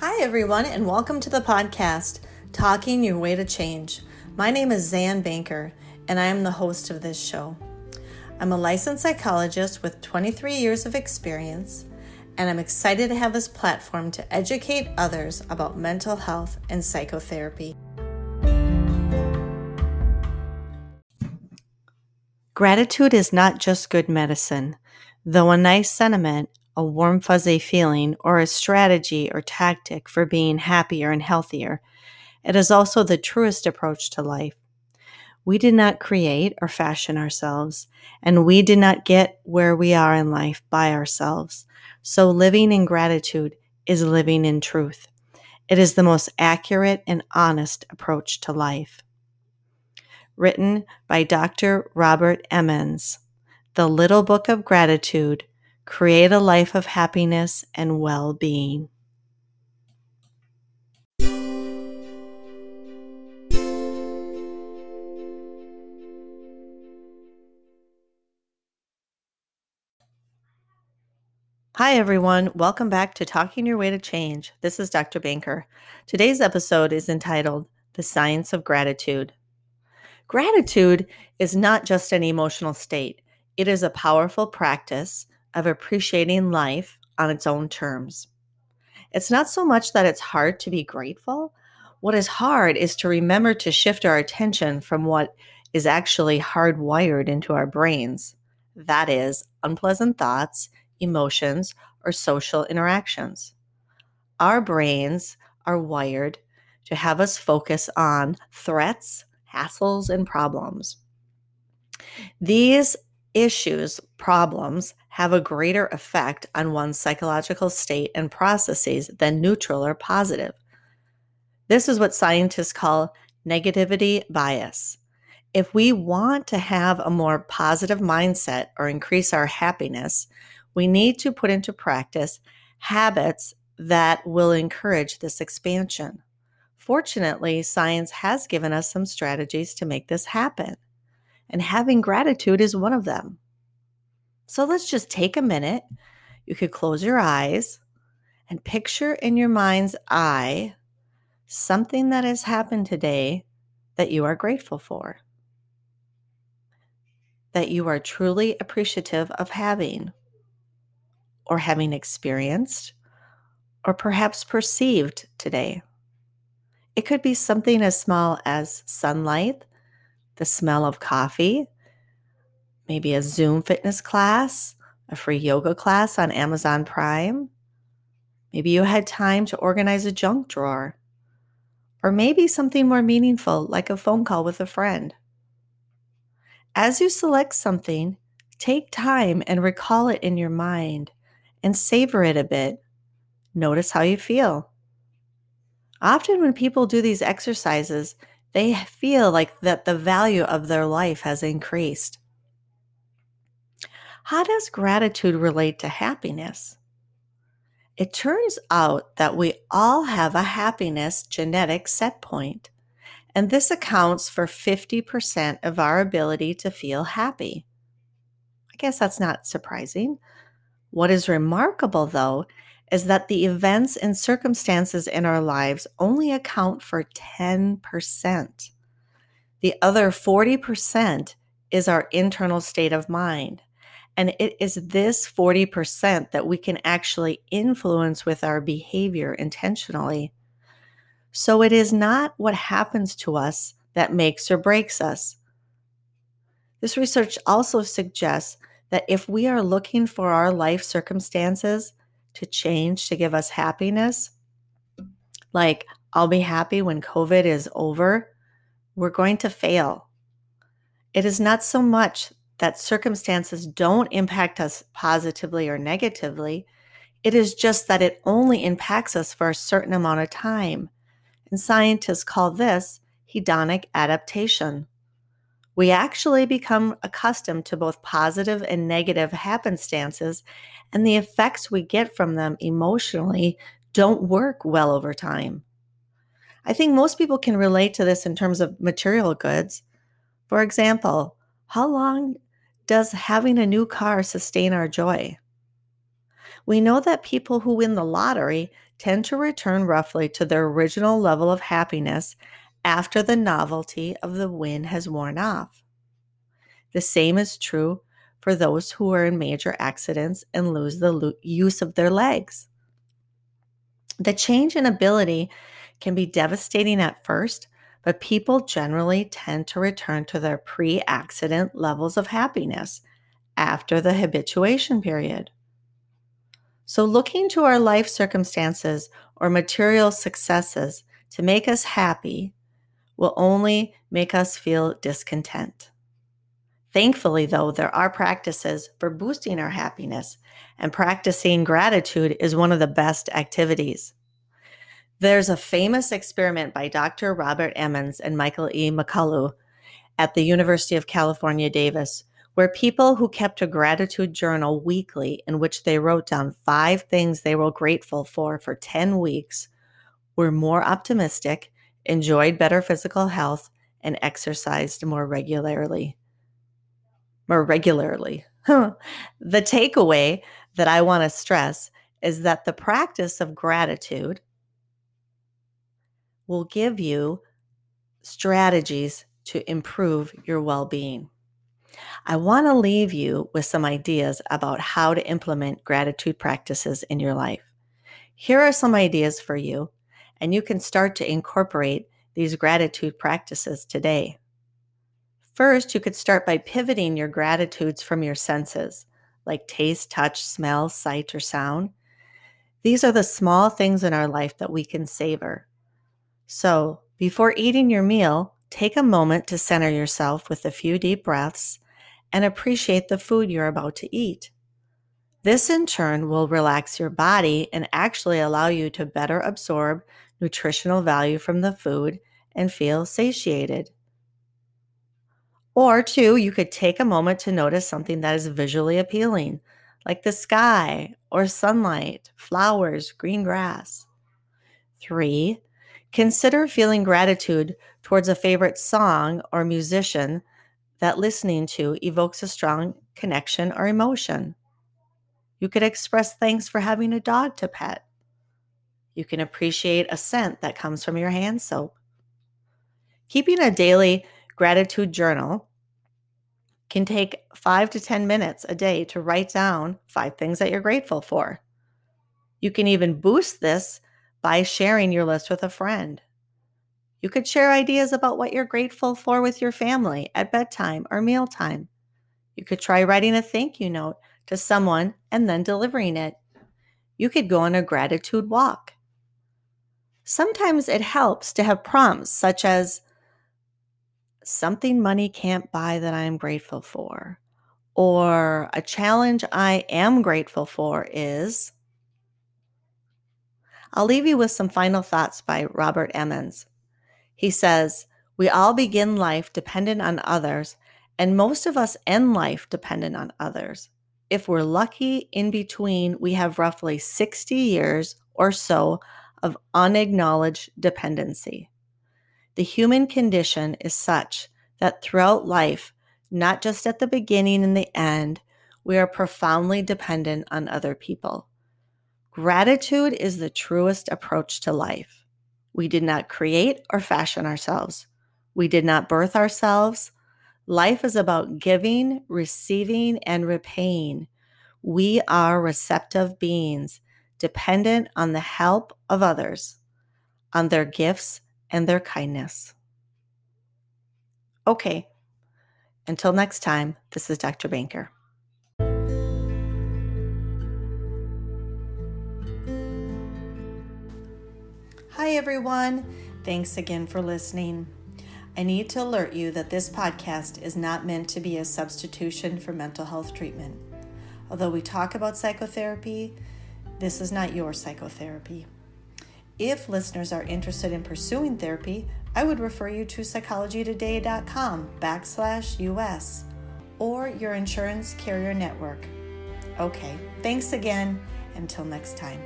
Hi, everyone, and welcome to the podcast, Talking Your Way to Change. My name is Zan Banker, and I am the host of this show. I'm a licensed psychologist with 23 years of experience, and I'm excited to have this platform to educate others about mental health and psychotherapy. Gratitude is not just good medicine, though a nice sentiment a warm, fuzzy feeling, or a strategy or tactic for being happier and healthier. It is also the truest approach to life. We did not create or fashion ourselves, and we did not get where we are in life by ourselves. So, living in gratitude is living in truth. It is the most accurate and honest approach to life. Written by Dr. Robert Emmons, The Little Book of Gratitude create a life of happiness and well being. Hi, everyone. Welcome back to Talking Your Way to Change. This is Dr. Banker. Today's episode is entitled The Science of Gratitude. Gratitude is not just an emotional state, it is a powerful practice of appreciating life on its own terms. It's not so much that it's hard to be grateful. What is hard is to remember to shift our attention from what is actually hardwired into our brains that is, unpleasant thoughts, emotions, or social interactions. Our brains are wired to have us focus on threats, hassles, and problems. These issues, problems, have a greater effect on one's psychological state and processes than neutral or positive. This is what scientists call negativity bias. If we want to have a more positive mindset or increase our happiness, we need to put into practice habits that will encourage this expansion. Fortunately, science has given us some strategies to make this happen, and having gratitude is one of them. So let's just take a minute. You could close your eyes and picture in your mind's eye something that has happened today that you are grateful for, that you are truly appreciative of having, or having experienced, or perhaps perceived today. It could be something as small as sunlight, the smell of coffee, maybe a Zoom fitness class, a free yoga class on Amazon Prime. Maybe you had time to organize a junk drawer. Or maybe something more meaningful like a phone call with a friend. As you select something, take time and recall it in your mind and savor it a bit. Notice how you feel. Often, when people do these exercises, they feel like that the value of their life has increased. How does gratitude relate to happiness? It turns out that we all have a happiness genetic set point, and this accounts for 50% of our ability to feel happy. I guess that's not surprising. What is remarkable, though, is that the events and circumstances in our lives only account for 10%. The other 40% is our internal state of mind. And it is this 40% that we can actually influence with our behavior intentionally. So it is not what happens to us that makes or breaks us. This research also suggests that if we are looking for our life circumstances to change to give us happiness, like I'll be happy when COVID is over, we're going to fail. It is not so much that circumstances don't impact us positively or negatively. It is just that it only impacts us for a certain amount of time. And scientists call this hedonic adaptation. We actually become accustomed to both positive and negative happenstances, and the effects we get from them emotionally don't work well over time. I think most people can relate to this in terms of material goods. For example, how long does having a new car sustain our joy? We know that people who win the lottery tend to return roughly to their original level of happiness after the novelty of the win has worn off. The same is true for those who are in major accidents and lose the lo- use of their legs. The change in ability can be devastating at first, but people generally tend to return to their pre accident levels of happiness after the habituation period. So, looking to our life circumstances or material successes to make us happy will only make us feel discontent. Thankfully, though, there are practices for boosting our happiness, and practicing gratitude is one of the best activities. There's a famous experiment by Dr. Robert Emmons and Michael E. McCullough at the University of California, Davis, where people who kept a gratitude journal weekly in which they wrote down five things they were grateful for for 10 weeks were more optimistic, enjoyed better physical health, and exercised more regularly more regularly. the takeaway that I want to stress is that the practice of gratitude will give you strategies to improve your well being. I want to leave you with some ideas about how to implement gratitude practices in your life. Here are some ideas for you, and you can start to incorporate these gratitude practices today. First, you could start by pivoting your gratitudes from your senses, like taste, touch, smell, sight, or sound. These are the small things in our life that we can savor. So, before eating your meal, take a moment to center yourself with a few deep breaths and appreciate the food you're about to eat. This, in turn, will relax your body and actually allow you to better absorb nutritional value from the food and feel satiated. Or two, you could take a moment to notice something that is visually appealing, like the sky or sunlight, flowers, green grass. Three, consider feeling gratitude towards a favorite song or musician that listening to evokes a strong connection or emotion. You could express thanks for having a dog to pet. You can appreciate a scent that comes from your hand soap. Keeping a daily gratitude journal can take five to 10 minutes a day to write down five things that you're grateful for. You can even boost this by sharing your list with a friend. You could share ideas about what you're grateful for with your family at bedtime or mealtime. You could try writing a thank you note to someone and then delivering it. You could go on a gratitude walk. Sometimes it helps to have prompts such as, something money can't buy that I am grateful for. Or a challenge I am grateful for is. I'll leave you with some final thoughts by Robert Emmons. He says, We all begin life dependent on others, and most of us end life dependent on others. If we're lucky, in between, we have roughly 60 years or so of unacknowledged dependency. The human condition is such that throughout life, not just at the beginning and the end, we are profoundly dependent on other people. Gratitude is the truest approach to life. We did not create or fashion ourselves. We did not birth ourselves. Life is about giving, receiving, and repaying. We are receptive beings, dependent on the help of others, on their gifts and their kindness. Okay, until next time, this is Dr. Banker. Hi, everyone. Thanks again for listening. I need to alert you that this podcast is not meant to be a substitution for mental health treatment. Although we talk about psychotherapy, this is not your psychotherapy. If listeners are interested in pursuing therapy, I would refer you to psychologytoday.com backslash US or your insurance carrier network. Okay, thanks again. Until next time.